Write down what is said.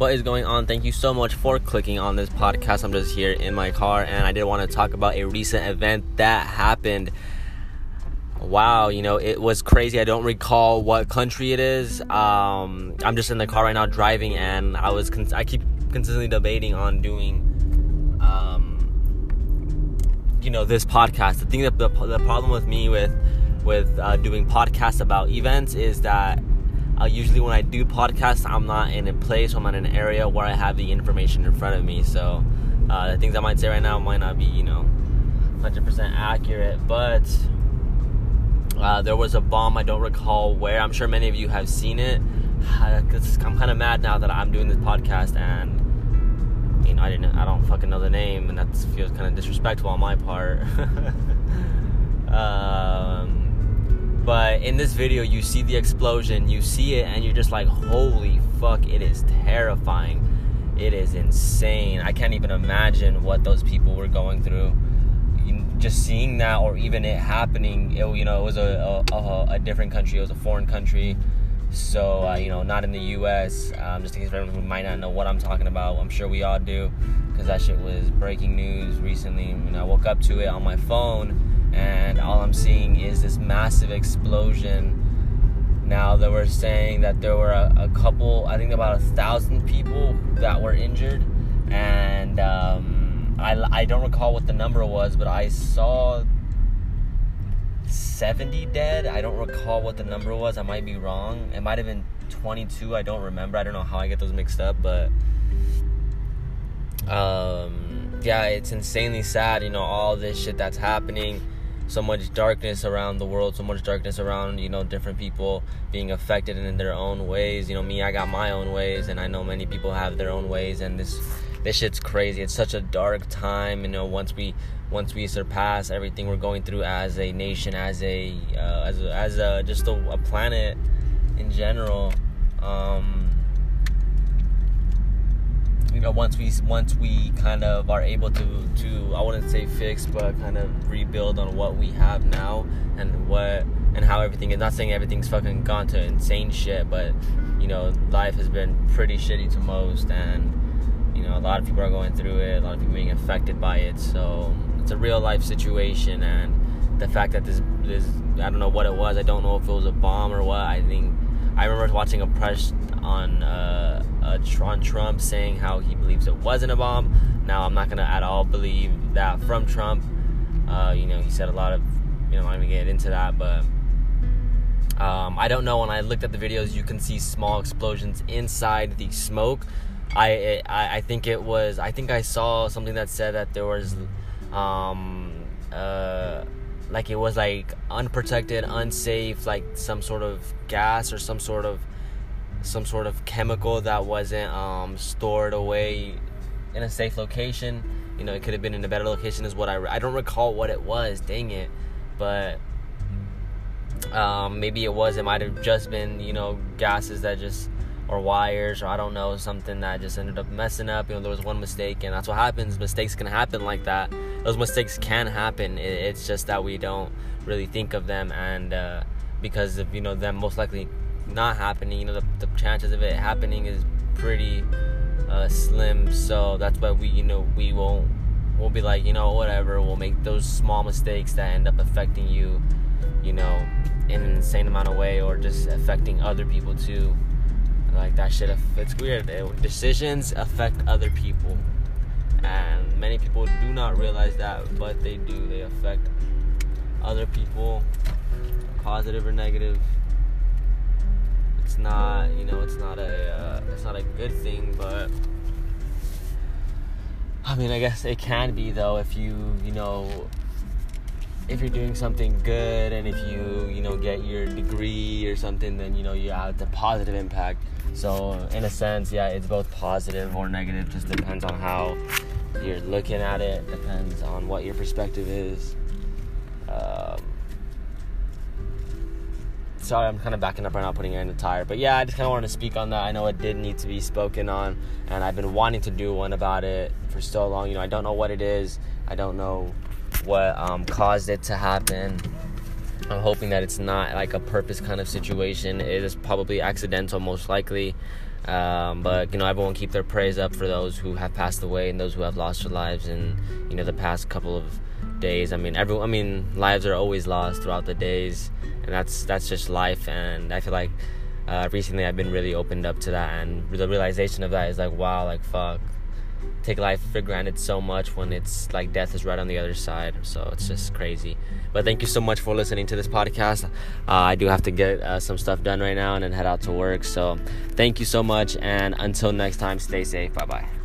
What is going on? Thank you so much for clicking on this podcast. I'm just here in my car and I did want to talk about a recent event that happened. Wow, you know, it was crazy. I don't recall what country it is. Um, I'm just in the car right now driving and I was con- I keep consistently debating on doing um, you know, this podcast. The thing that the, the problem with me with with uh, doing podcasts about events is that uh, usually when I do podcasts, I'm not in a place, I'm not in an area where I have the information in front of me. So uh, the things I might say right now might not be, you know, 100% accurate. But uh, there was a bomb, I don't recall where. I'm sure many of you have seen it. Cause I'm kind of mad now that I'm doing this podcast and you know I didn't I don't fucking know the name and that feels kind of disrespectful on my part. um, but in this video, you see the explosion, you see it, and you're just like, holy fuck, it is terrifying. It is insane. I can't even imagine what those people were going through. Just seeing that, or even it happening, it, you know, it was a, a, a different country, it was a foreign country. So, uh, you know, not in the US. Um, just in case everyone who might not know what I'm talking about, I'm sure we all do, because that shit was breaking news recently. And I woke up to it on my phone and all I'm seeing is this massive explosion. Now they were saying that there were a, a couple, I think about a thousand people that were injured, and um, I, I don't recall what the number was, but I saw 70 dead. I don't recall what the number was. I might be wrong. It might have been 22. I don't remember. I don't know how I get those mixed up, but um, yeah, it's insanely sad. You know all this shit that's happening so much darkness around the world, so much darkness around, you know, different people being affected in their own ways. You know, me, I got my own ways, and I know many people have their own ways, and this this shit's crazy. It's such a dark time, you know. Once we once we surpass everything we're going through as a nation, as a uh, as a, as a just a, a planet in general. Um, you know once we once we kind of are able to to I wouldn't say fix but kind of rebuild on what we have now and what and how everything is not saying everything's fucking gone to insane shit but you know life has been pretty shitty to most and you know a lot of people are going through it a lot of people being affected by it. So it's a real life situation and the fact that this this I don't know what it was. I don't know if it was a bomb or what. I think I remember watching a press on uh, on Trump saying how he believes it wasn't a bomb. Now I'm not gonna at all believe that from Trump. Uh, you know, he said a lot of, you know, I'm not even get into that, but um, I don't know. When I looked at the videos, you can see small explosions inside the smoke. I, I, I think it was. I think I saw something that said that there was, um, uh, like it was like unprotected, unsafe, like some sort of gas or some sort of some sort of chemical that wasn't um, stored away in a safe location. You know, it could have been in a better location. Is what I I don't recall what it was. Dang it, but um, maybe it was. It might have just been you know gases that just or wires or I don't know something that just ended up messing up. You know, there was one mistake, and that's what happens. Mistakes can happen like that. Those mistakes can happen. it's just that we don't really think of them, and uh, because of you know them most likely not happening, you know, the, the chances of it happening is pretty uh, slim. So that's why we, you know, we won't, we'll be like, you know, whatever. We'll make those small mistakes that end up affecting you, you know, in an insane amount of way, or just affecting other people too. Like that shit, it's weird. Decisions affect other people, and many people do not realize that, but they do. They affect other people, positive or negative it's not you know it's not a uh, it's not a good thing but I mean I guess it can be though if you you know if you're doing something good and if you you know get your degree or something then you know you have the positive impact. So in a sense yeah it's both positive or negative just depends on how you're looking at it depends on what your perspective is sorry, I'm kind of backing up right now, putting it in the tire. But yeah, I just kind of wanted to speak on that. I know it did need to be spoken on, and I've been wanting to do one about it for so long. You know, I don't know what it is. I don't know what um, caused it to happen. I'm hoping that it's not like a purpose kind of situation. It is probably accidental, most likely. Um, but you know, everyone keep their praise up for those who have passed away and those who have lost their lives in you know the past couple of days. I mean, everyone. I mean, lives are always lost throughout the days, and that's that's just life. And I feel like uh, recently I've been really opened up to that, and the realization of that is like, wow, like fuck, take life for granted so much when it's like death is right on the other side. So it's just crazy. But thank you so much for listening to this podcast. Uh, I do have to get uh, some stuff done right now and then head out to work. So thank you so much. And until next time, stay safe. Bye bye.